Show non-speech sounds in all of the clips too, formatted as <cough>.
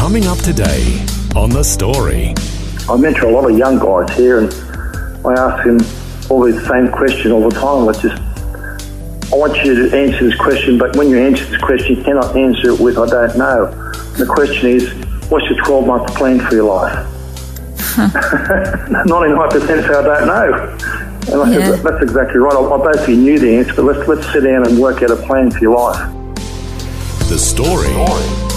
Coming up today on The Story. I mentor a lot of young guys here and I ask them all the same question all the time. I just, I want you to answer this question, but when you answer this question, you cannot answer it with I don't know. The question is, what's your 12 month plan for your life? 99% <laughs> say I don't know. And I Yeah. said, that's exactly right. I, I basically knew the answer, but let's, let's sit down and work out a plan for your life. The Story.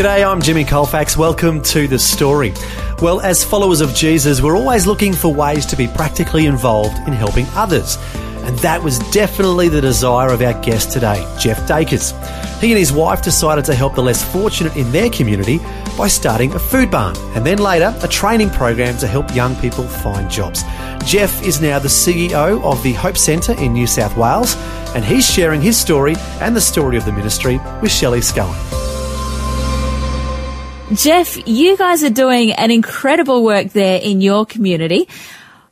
G'day, I'm Jimmy Colfax. Welcome to The Story. Well, as followers of Jesus, we're always looking for ways to be practically involved in helping others. And that was definitely the desire of our guest today, Jeff Dakers. He and his wife decided to help the less fortunate in their community by starting a food barn and then later a training program to help young people find jobs. Jeff is now the CEO of the Hope Centre in New South Wales and he's sharing his story and the story of the ministry with Shelley Scullen. Jeff, you guys are doing an incredible work there in your community.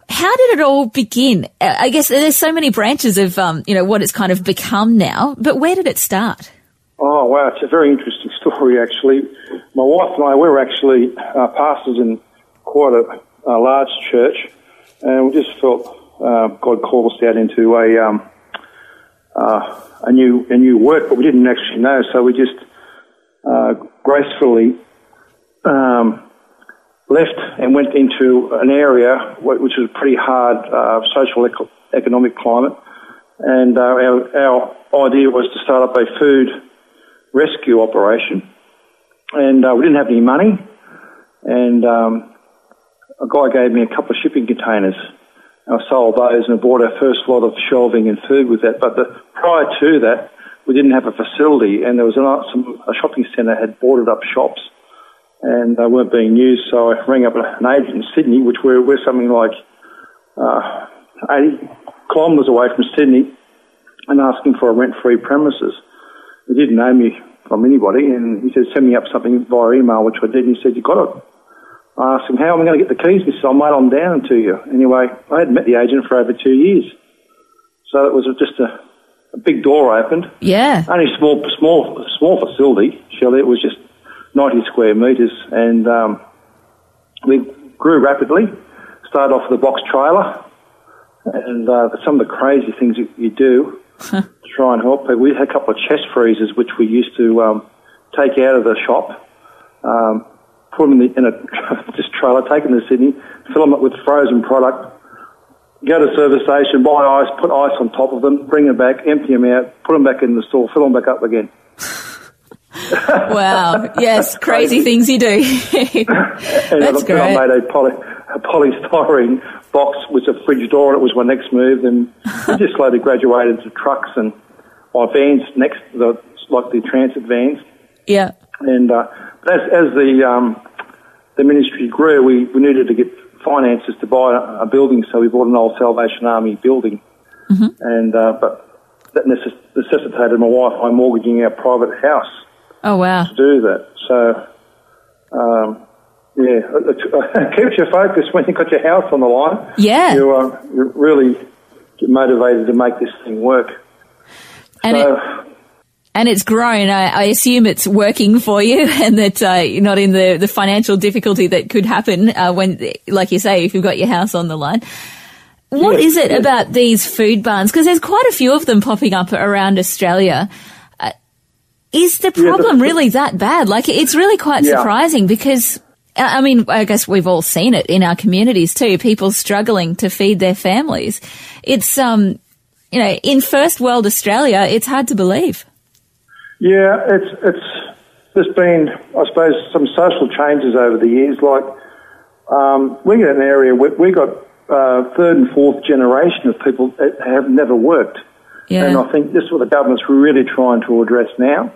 How did it all begin? Uh, I guess there's so many branches of, um, you know, what it's kind of become now, but where did it start? Oh, wow, it's a very interesting story, actually. My wife and I, we were actually uh, pastors in quite a, a large church, and we just felt uh, God called us out into a, um, uh, a, new, a new work, but we didn't actually know, so we just uh, gracefully um, left and went into an area which was a pretty hard uh, social eco- economic climate. And uh, our, our idea was to start up a food rescue operation. And uh, we didn't have any money. And um, a guy gave me a couple of shipping containers. I sold those and bought our first lot of shelving and food with that. But the, prior to that, we didn't have a facility, and there was an, some, a shopping centre had boarded up shops and they weren't being used. So I rang up an agent in Sydney, which we're, we're something like uh, 80 kilometres away from Sydney, and asking for a rent-free premises. He didn't know me from anybody, and he said, send me up something via email, which I did, and he said, you got it. I asked him, how am I going to get the keys, Mr. I'll mail them down to you. Anyway, I had met the agent for over two years. So it was just a, a big door opened. Yeah. Only a small, small, small facility, Shelley. It was just 90 square metres, and um, we grew rapidly. Started off with a box trailer, and uh, some of the crazy things that you do <laughs> to try and help people. We had a couple of chest freezers which we used to um, take out of the shop, um, put them in, the, in a <laughs> this trailer, take them to Sydney, fill them up with frozen product, go to service station, buy ice, put ice on top of them, bring them back, empty them out, put them back in the store, fill them back up again. Wow. Yes. Crazy things you do. <laughs> And That's then I great. made a, poly, a polystyrene box with a fridge door, and it was my next move. And we just slowly graduated to trucks and our vans next, the, like the transit vans. Yeah. And uh, but as, as the um, the ministry grew, we, we needed to get finances to buy a, a building, so we bought an old Salvation Army building. And uh, but that necess- necessitated my wife and I mortgaging our private house Oh, wow. to do that. So, um, yeah, it, <laughs> it keeps you focused when you've got your house on the line. Yeah. You, uh, you really motivated to make this thing work. And so, it, and it's grown. I, I assume it's working for you <laughs> and that uh, you're not in the, the financial difficulty that could happen uh, when, like you say, if you've got your house on the line. What is it about these food barns? Because there's quite a few of them popping up around Australia. Is the problem really that bad? Like, it's really quite Yeah. surprising because, I I mean, I guess we've all seen it in our communities too. People struggling to feed their families. It's, um, you know, in first world Australia, it's hard to believe. yeah, it's it's there's been, I suppose, some social changes over the years. Like um, we get an area where we got uh, third and fourth generation of people that have never worked. Yeah. And I think this is what the government's really trying to address now,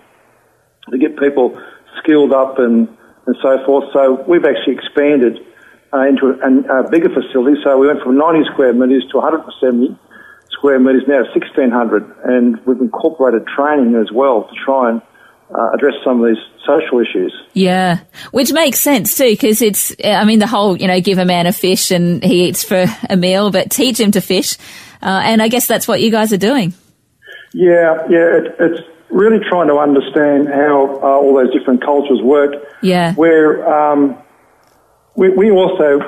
to get people skilled up and, and so forth. So we've actually expanded uh, into a, a bigger facility. So we went from 90 square metres to 170 square metres, now 1,600. And we've incorporated training as well to try and uh, address some of these social issues. Yeah, which makes sense too, because it's, I mean, the whole, you know, give a man a fish and he eats for a meal, but teach him to fish. Uh, and I guess that's what you guys are doing. Yeah, yeah, it, it's really trying to understand how uh, all those different cultures work. Yeah. Where um, we, we also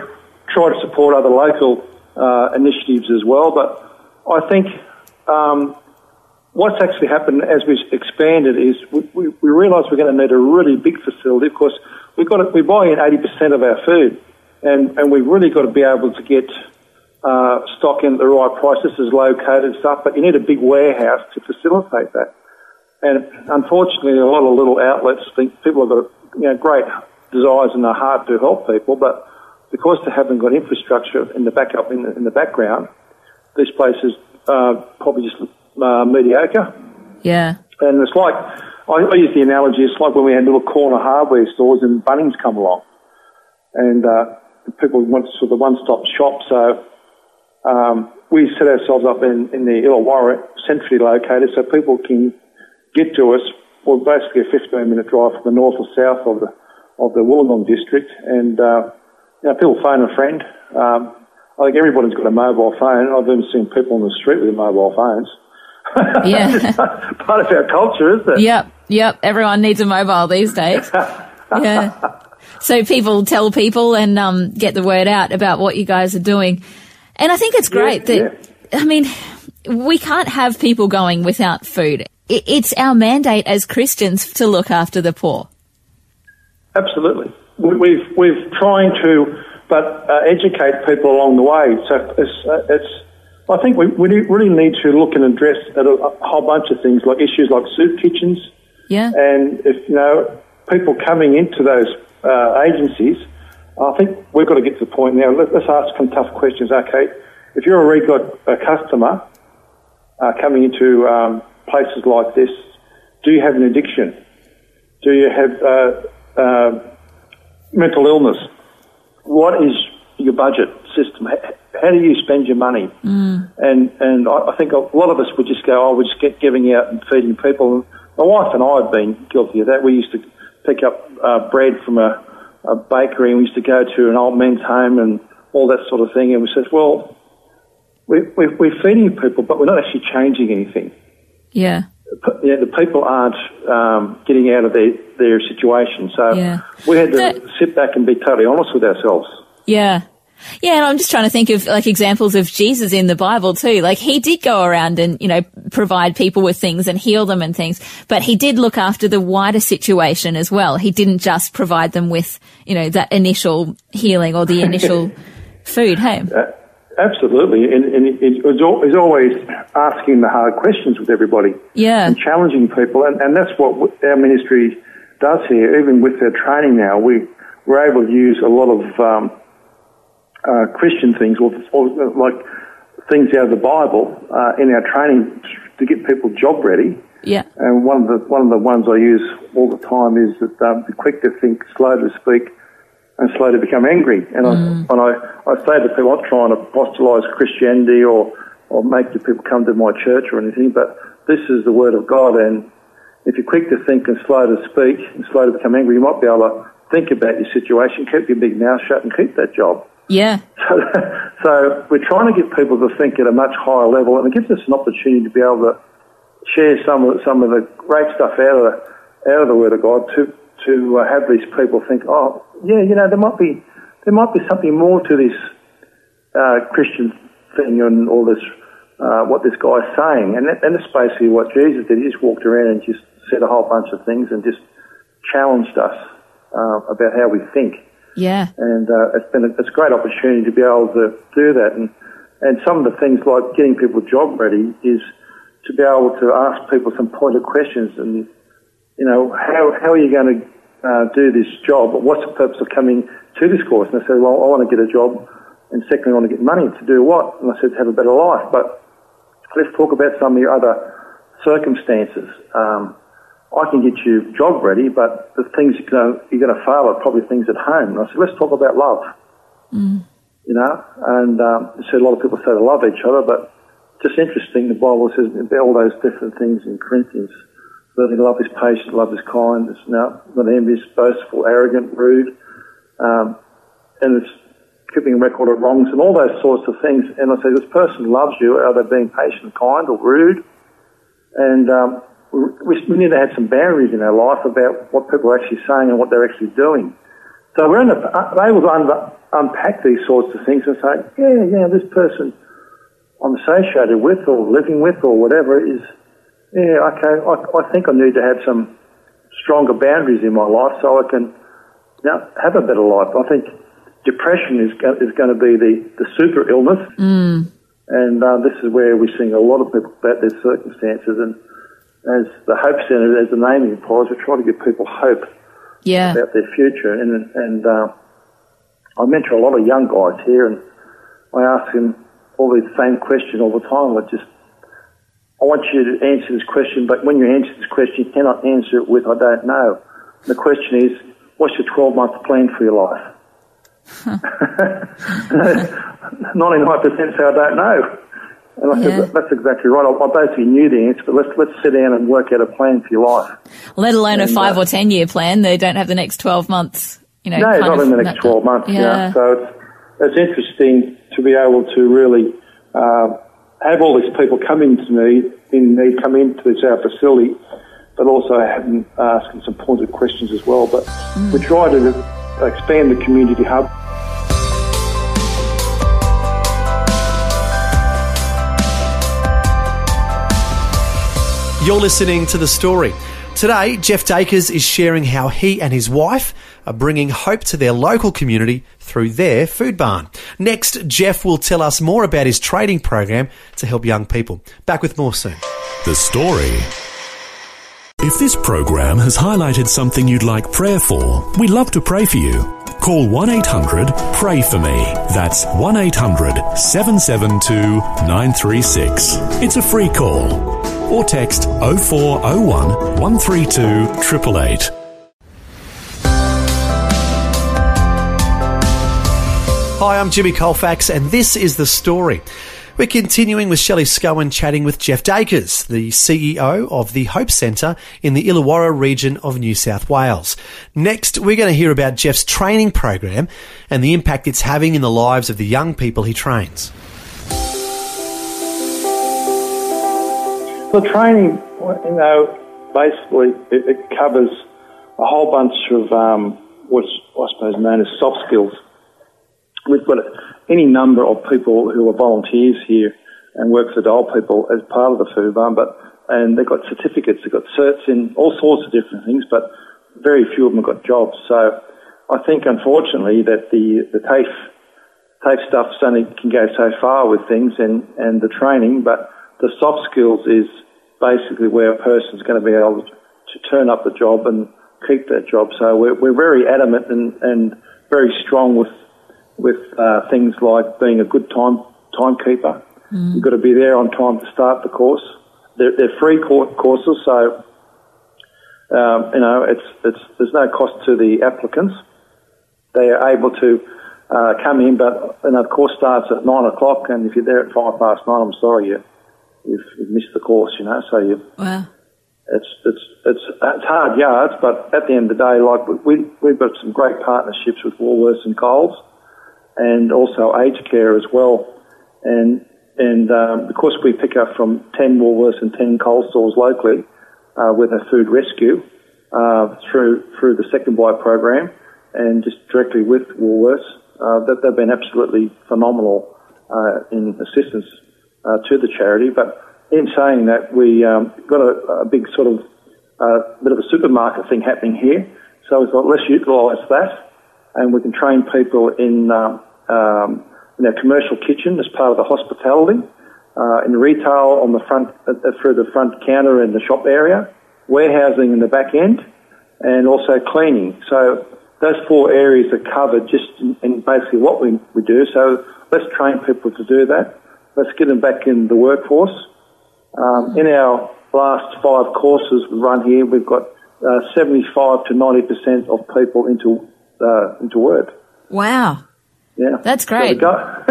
try to support other local uh, initiatives as well, but I think um, what's actually happened as we've expanded is we, we, we realise we're going to need a really big facility. Of course, we've got to, we buy in 80% of our food, and, and we've really got to be able to get uh, stock in at the right price. This is located stuff, but you need a big warehouse to facilitate that. And unfortunately, a lot of little outlets think people have got you know, great desires in their heart to help people, but because they haven't got infrastructure in the backup in the, in the background, these places uh, probably just uh, mediocre. Yeah. And it's like, I, I use the analogy, it's like when we had little corner hardware stores and Bunnings come along. And uh, people want sort of the one-stop shop, so um, we set ourselves up in, in the Illawarra, centrally located, so people can get to us, well, basically a 15-minute drive from the north or south of the of the Wollongong district, and uh, you know, people phone a friend. Um, I think everybody's got a mobile phone. I've even seen people on the street with mobile phones. Yeah. <laughs> Part of our culture, isn't it? Yep, yep. Everyone needs a mobile these days. <laughs> yeah. So people tell people and um, get the word out about what you guys are doing. And I think it's great Yeah, that, I mean, we can't have people going without food. It's our mandate as Christians to look after the poor. Absolutely. We- We've we've trying to, but uh, educate people along the way. So it's, uh, it's I think we, we really need to look and address at a, a whole bunch of things like issues like soup kitchens, Yeah. and if you know people coming into those uh, agencies, I think we've got to get to the point now. Let, let's ask some tough questions. Okay, if you're already got a customer uh, coming into um, places like this, do you have an addiction? Do you have uh, uh, mental illness? What is your budget system? How, do you spend your money? Mm. And and I, I think a lot of us would just go, oh, we're just get, giving out and feeding people. My wife and I have been guilty of that. We used to pick up uh, bread from a, a bakery and we used to go to an old men's home and all that sort of thing. And we said, well, we, we, we're feeding people, but we're not actually changing anything Yeah. yeah, the people aren't um, getting out of their, their situation. So Yeah. we had to That- sit back and be totally honest with ourselves. Yeah. Yeah, and I'm just trying to think of like examples of Jesus in the Bible too. Like he did go around and, you know, provide people with things and heal them and things, but he did look after the wider situation as well. He didn't just provide them with, you know, that initial healing or the initial <laughs> food. Hey. Absolutely, and, and it, it it's always asking the hard questions with everybody Yeah. and challenging people, and, and that's what our ministry does here. Even with our training now, we we're able to use a lot of um, uh, Christian things, or, or like things out of the Bible, uh, in our training to get people job ready. Yeah. And one of the one of the ones I use all the time is that um, be quick to think, slow to speak, and slow to become angry. And I mm. and I, I say to people, I'm not trying to apostolise Christianity or or make the people come to my church or anything, but this is the word of God. And if you're quick to think and slow to speak and slow to become angry, you might be able to think about your situation, keep your big mouth shut, and keep that job. Yeah. <laughs> So, so we're trying to get people to think at a much higher level, and it gives us an opportunity to be able to share some of some of the great stuff out of the, out of the Word of God to to uh, have these people think, oh, yeah, you know, there might be there might be something more to this uh, Christian thing and all this uh, what this guy's saying, and that, and that's basically what Jesus did. He just walked around and just said a whole bunch of things and just challenged us uh, about how we think Yeah. and uh, it's been a, it's a great opportunity to be able to do that. And and some of the things like getting people job ready is to be able to ask people some pointed questions and you know how how are you going to uh, do this job? But what's the purpose of coming to this course? And they said, well, I want to get a job, and secondly, I want to get money to do what? And I said, to have a better life. But let's talk about some of your other circumstances. Um, I can get you job ready, but the things you're going, to, you're going to fail at probably things at home. And I said, let's talk about love. Mm. You know, and um, I said a lot of people say they love each other, but just interesting. The Bible says all those different things in Corinthians. Learning love is patient, love is kind, it's not, not envious, boastful, arrogant, rude, um, and it's keeping record of wrongs and all those sorts of things. And I say, this person loves you. Are they being patient, kind, or rude? And um, we, we need to have some boundaries in our life about what people are actually saying and what they're actually doing. So we're able to un- unpack these sorts of things and say, yeah, yeah, this person I'm associated with or living with or whatever is, yeah, okay, I, I think I need to have some stronger boundaries in my life so I can you know, have a better life. I think depression is, go- is going to be the, the super illness. Mm. And uh, this is where we're seeing a lot of people about their circumstances. And as the Hope Centre, as the name implies, we're trying to give people hope yeah. about their future. And, and uh, I mentor a lot of young guys here, and I ask them all the same question all the time. I just, I want you to answer this question, but when you answer this question, you cannot answer it with "I don't know." The question is, what's your 12-month plan for your life? <laughs> Ninety-nine percent say I don't know. And I Yeah. said, that's exactly right. I, I basically knew the answer, but let's, let's sit down and work out a plan for your life. Let alone a five uh, or ten year plan. They don't have the next 12 months, you know. No, not in the next 12 months. Yeah. Yeah. So it's, it's interesting to be able to really uh, have all these people come into me, in me, come into this our facility, but also have them asking some pointed questions as well. But hmm. we try to expand the community hub. You're listening to The Story. Today, Jeff Dakers is sharing how he and his wife are bringing hope to their local community through their food barn. Next, Jeff will tell us more about his trading program to help young people. Back with more soon. The story. If this program has highlighted something you'd like prayer for, we'd love to pray for you. Call 1 800 Pray For Me. That's 1 800 772 936. It's a free call. Or text 0401 132 888. Hi, I'm Jimmy Colfax, and this is The Story. We're continuing with Shelley Scowen chatting with Jeff Dakers, the CEO of the Hope Centre in the Illawarra region of New South Wales. Next, we're going to hear about Jeff's training program and the impact it's having in the lives of the young people he trains. The training, you know, basically it, it covers a whole bunch of um, what's I suppose known as soft skills. We've got any number of people who are volunteers here and work for Dole people as part of the food barn, but and they've got certificates, they've got certs in all sorts of different things, but very few of them have got jobs. So I think, unfortunately, that the the TAFE TAFE stuff only can go so far with things and and the training, but the soft skills is basically where a person's going to be able to turn up the job and keep that job. So we're, we're very adamant and, and very strong with with uh, things like being a good time timekeeper. You've got to be there on time to start the course. They're, they're free cour- courses, so um, you know it's it's there's no cost to the applicants. They are able to uh, come in, but you know, the course starts at nine o'clock, and if you're there at five past nine, I'm sorry you you've, you've missed the course. You know, so you Wow. it's it's it's it's hard yards, but at the end of the day, like we we've got some great partnerships with Woolworths and Coles, and also aged care as well, and and um, because we pick up from ten Woolworths and ten Coles stores locally uh, with a food rescue uh, through through the SecondBite program, and just directly with Woolworths, uh, that they've been absolutely phenomenal uh, in assistance uh, to the charity, but in saying that, we um, got a, a big sort of uh, bit of a supermarket thing happening here. So we thought let's utilise that, and we can train people in um, um, in our commercial kitchen as part of the hospitality, uh, in retail on the front uh, through the front counter in the shop area, warehousing in the back end, and also cleaning. So those four areas are covered just in, in basically what we, we do. So let's train people to do that. Let's get them back in the workforce Um, in our last five courses we run here, we've got uh, 75 to 90% of people into, uh, into Word. Wow. Yeah. That's So great. <laughs> the go-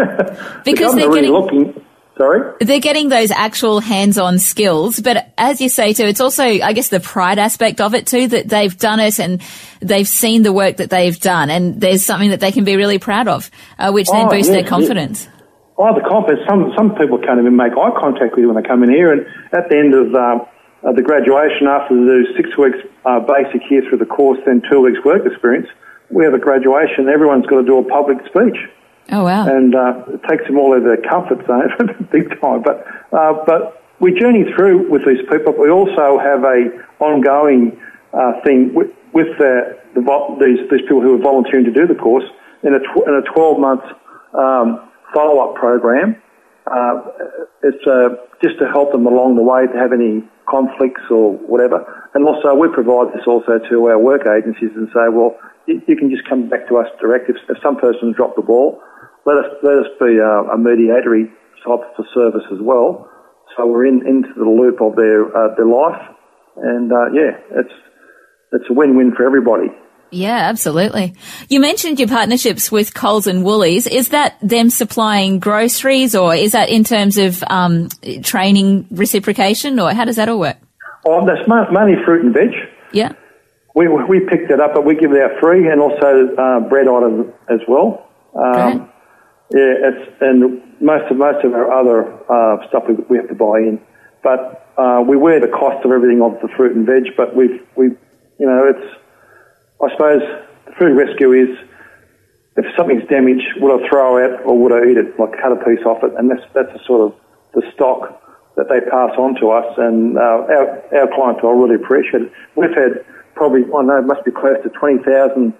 Because government they're really getting- looking. Sorry? they're getting those actual hands-on skills. But as you say too, it's also, I guess, the pride aspect of it too, that they've done it and they've seen the work that they've done and there's something that they can be really proud of, uh, which then Oh, boosts yes, their yes. confidence. Oh, the confidence. Some some people can't even make eye contact with you when they come in here. And at the end of um, uh, the graduation, after they do six weeks uh, basic here through the course, then two weeks work experience, we have a graduation. Everyone's got to do a public speech, Oh wow. and uh, it takes them all out of their comfort zone, <laughs> big time. But uh, but we journey through with these people. We also have a ongoing uh, thing with, with the, the these these people who are volunteering to do the course in a tw- in a twelve month um, follow up program. Uh, it's uh, just to help them along the way to have any conflicts or whatever. And also, we provide this also to our work agencies and say, well, you, you can just come back to us direct. If, if some person dropped the ball, let us let us be uh, a mediatory type of service as well. So we're in into the loop of their uh, their life, and uh, yeah, it's it's a win-win for everybody. Yeah, absolutely. You mentioned your partnerships with Coles and Woolies. Is that them supplying groceries or is that in terms of um, training reciprocation or how does that all work? Oh, that's ma- mainly fruit and veg. Yeah. We, we picked it up, but we give it out free, and also uh, bread items as well. Um, yeah, it's and most of most of our other uh, stuff we, we have to buy in, but uh, we wear the cost of everything of the fruit and veg. But we've we, you know, it's I suppose the food rescue is if something's damaged, would I throw it out or would I eat it? Like cut a piece off it, and that's that's the sort of the stock that they pass on to us, and uh, our our clientele really appreciate it. We've had probably I know it must be close to twenty thousand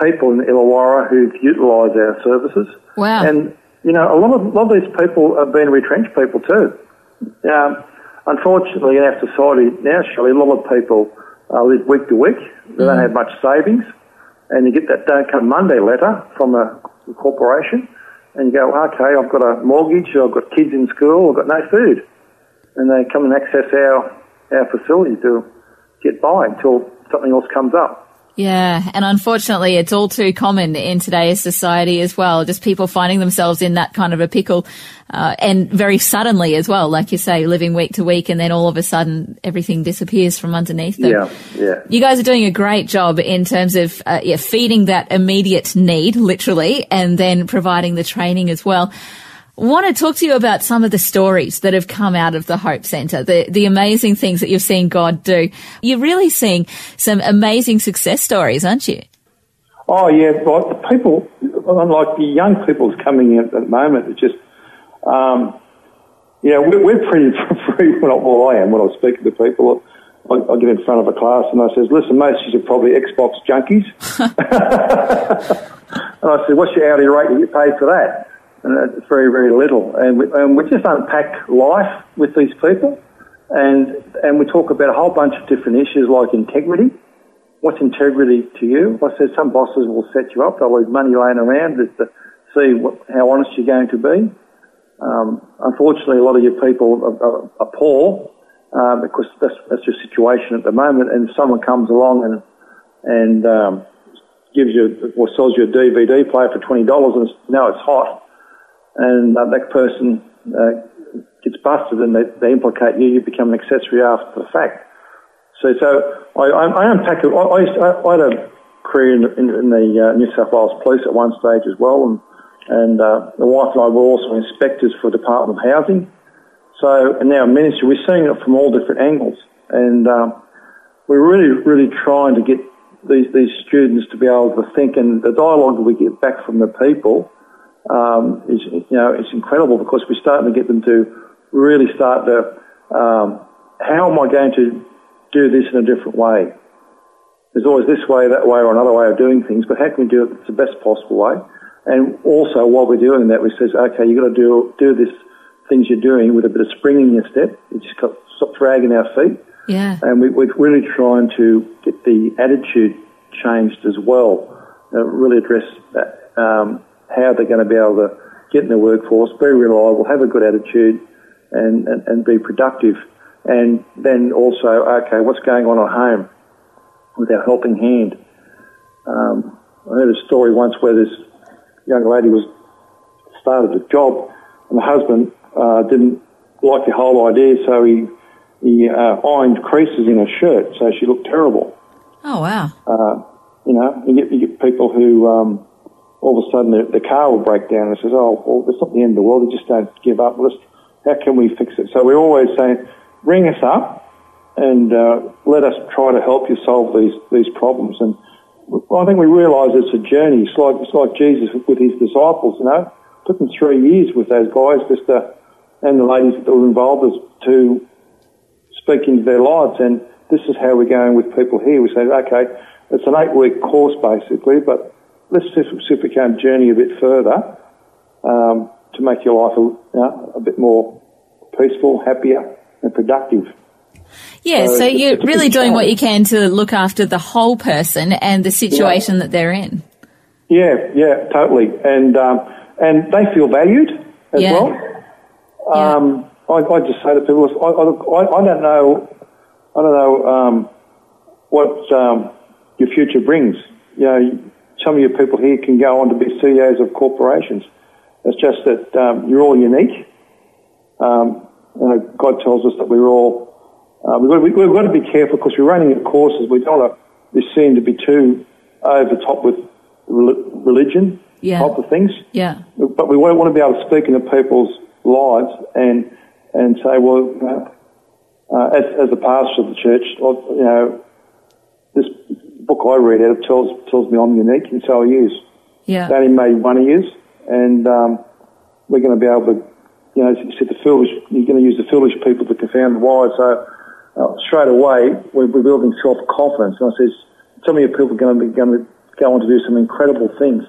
people in Illawarra who've utilised our services. Wow. And you know, a lot of a lot of these people have been retrenched people too. Um, unfortunately, in our society now, Shelley, a lot of people uh, live week to week. They don't have much savings, and you get that "Don't Come Monday" letter from a corporation, and you go, "Okay, I've got a mortgage, I've got kids in school, I've got no food," and they come and access our our facility to get by until something else comes up. Yeah, and unfortunately, it's all too common in today's society as well. Just people finding themselves in that kind of a pickle, uh, and very suddenly as well, like you say, living week to week, and then all of a sudden everything disappears from underneath them. Yeah, yeah. You guys are doing a great job in terms of uh, yeah, feeding that immediate need, literally, and then providing the training as well. Want to talk to you about some of the stories that have come out of the Hope Centre, the, the amazing things that you've seen God do. You're really seeing some amazing success stories, aren't you? Oh yeah, like the people, unlike the young people's coming in at the moment. It's just, um, yeah, we're, we're pretty free. Well, well, I am when I speak to people. I, I get in front of a class and I says, "Listen, most of you are probably Xbox junkies." <laughs> and I said, "What's your hourly rate you get paid for that?" And it's very, very little. And we, and we just unpack life with these people, and and we talk about a whole bunch of different issues like integrity what's integrity to you? I said some bosses will set you up. They'll leave money laying around just to see what, how honest you're going to be. Um, unfortunately, a lot of your people are, are, are poor uh, because that's, that's your situation at the moment. And someone comes along and and um, gives you or sells you a DVD player for twenty dollars, and now it's hot, and uh, that person uh, gets busted, and they, they implicate you. You become an accessory after the fact. So, so I, I, I unpack it. I, I, to, I, had a career in, in, in the uh, New South Wales Police at one stage as well, and and uh, the wife and I were also inspectors for Department of Housing. So, and now ministry, we're seeing it from all different angles, and um, we're really, really trying to get these these students to be able to think, and the dialogue we get back from the people um, is, you know, it's incredible because we're starting to get them to really start to, um, how am I going to do this in a different way. There's always this way, that way, or another way of doing things, but how can we do it the best possible way? And also, while we're doing that, we says, okay, you've got to do do this things you're doing with a bit of spring in your step. You just got to stop dragging our feet, Yeah. and we, we're really trying to get the attitude changed as well. Uh, really address that, um, how they're going to be able to get in the workforce, be reliable, have a good attitude, and, and, and be productive. And then also, okay, what's going on at home with our helping hand? Um, I heard a story once where this young lady was started a job, and the husband uh, didn't like the whole idea, so he he uh, ironed creases in her shirt, so she looked terrible. Oh wow! Uh, you know, you get, you get people who um, all of a sudden the, the car will break down and says, "Oh, well, it's not the end of the world. They just don't give up. Let's, how can we fix it?" So we're always saying, "Ring us up and uh, let us try to help you solve these these problems." And I think we realise it's a journey. It's like it's like Jesus with his disciples. You know, it took them three years with those guys just to, and the ladies that were involved to speak into their lives. And this is how we're going with people here. We say, okay, it's an eight week course basically, but let's see if we can journey a bit further um, to make your life a, you know, a bit more peaceful, happier, and productive. Yeah, so, so you're really doing what you can to look after the whole person and the situation yeah. that they're in. Yeah, yeah, totally, and um, and they feel valued as yeah. well. Um, yeah. I, I, just say to people, I, I, I, don't know, I don't know um, what um, your future brings. You know, some of your people here can go on to be CEOs of corporations. It's just that um, you're all unique. Um, and God tells us that we're all, uh, we've, got to, we've, got to, be careful because we're running courses. We don't want to be seen to be too over top with religion yeah. type of things. Yeah. But we want to be able to speak into people's lives and, and say, well, uh, as, as a pastor of the church, you know, this book I read out tells tells me I'm unique, and so are you. Yeah. They only made one of you, and um, we're going to be able to, you know, said the foolish. You're going to use the foolish people to confound the wise. So uh, straight away, we're, we're building self confidence. And I says, some of your people are going to be going to go on to do some incredible things,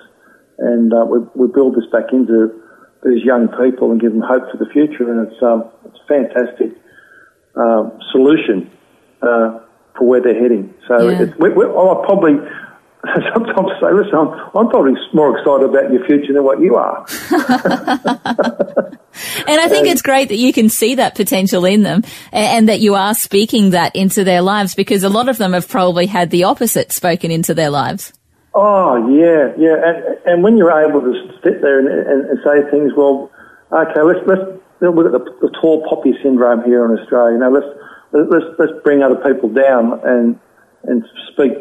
and uh, we we build this back into these young people and give them hope for the future. And it's um, it's a fantastic um, solution. Uh, for where they're heading. So yeah. we, we, oh, I probably <laughs> sometimes say, listen, I'm, I'm, probably more excited about your future than what you are. <laughs> and I think it's great that you can see that potential in them and, that you are speaking that into their lives because a lot of them have probably had the opposite spoken into their lives. Oh, yeah, yeah. And, and when you're able to sit there and, and, and say things, well, okay, let's, let's look at the, the tall poppy syndrome here in Australia. You know, let's, let's let's bring other people down and and speak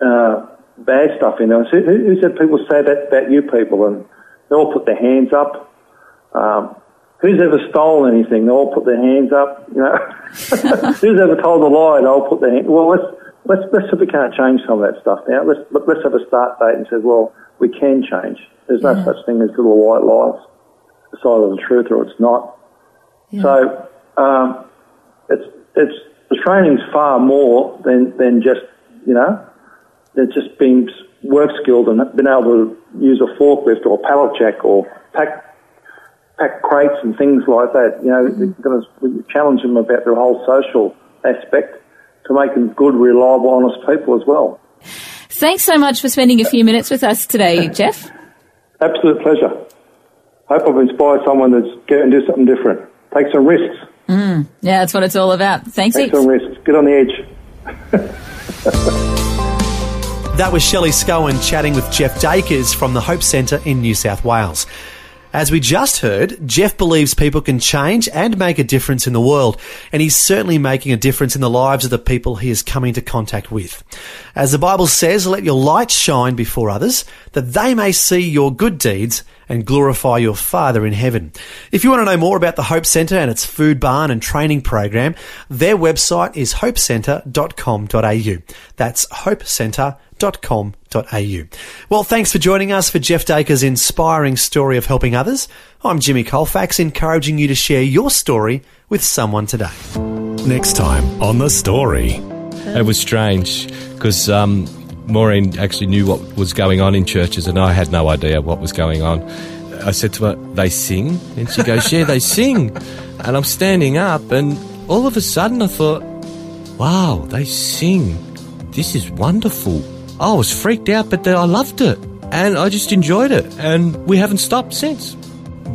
uh, bad stuff in us. Who, who, said people say that about you people? And they all put their hands up. Um, who's ever stolen anything? They all put their hands up. You know, <laughs> who's ever told a lie? They all put their hands. Well, let's let's let's see if we can't change some of that stuff now. Let's let's have a start date and say, well, we can change. There's no yeah. such thing as little white lies. It's either the truth or it's not. Yeah. So um, it's it's the training's far more than than just you know, it's just being work skilled and been able to use a forklift or a pallet jack or pack pack crates and things like that. You know, mm-hmm. going to challenge them about their whole social aspect to make them good, reliable, honest people as well. Thanks so much for spending a few minutes with us today, Jeff. Absolute pleasure. Hope I've inspired someone that's going to do something different. Take some risks. Mm, yeah, that's what it's all about. Thanks, Take some risks. Get on the edge. that was Shelley Scowen chatting with Jeff Dakers from the Hope Centre in New South Wales. As we just heard, Jeff believes people can change and make a difference in the world, and he's certainly making a difference in the lives of the people he is coming into contact with. As the Bible says, let your light shine before others, that they may see your good deeds and glorify your Father in heaven. If you want to know more about the Hope Centre and its food barn and training program, their website is hopecentre.com.au. That's hopecentre.com au. Well, thanks for joining us for Jeff Dakers' inspiring story of helping others. I'm Jimmy Colfax, encouraging you to share your story with someone today. Next time on The Story. It was strange because um, Maureen actually knew what was going on in churches and I had no idea what was going on. I said to her, They sing? And she goes, Yeah, they sing. And I'm standing up and all of a sudden I thought, Wow, they sing. This is wonderful. I was freaked out, but I loved it. And I just enjoyed it. And we haven't stopped since.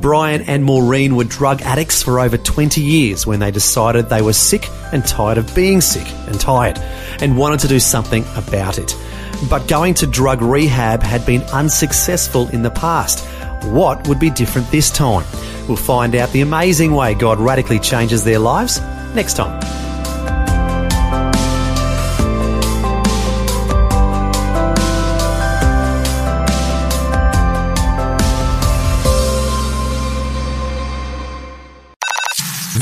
Brian and Maureen were drug addicts for over 20 years when they decided they were sick and tired of being sick and tired and wanted to do something about it. But going to drug rehab had been unsuccessful in the past. What would be different this time? We'll find out the amazing way God radically changes their lives next time.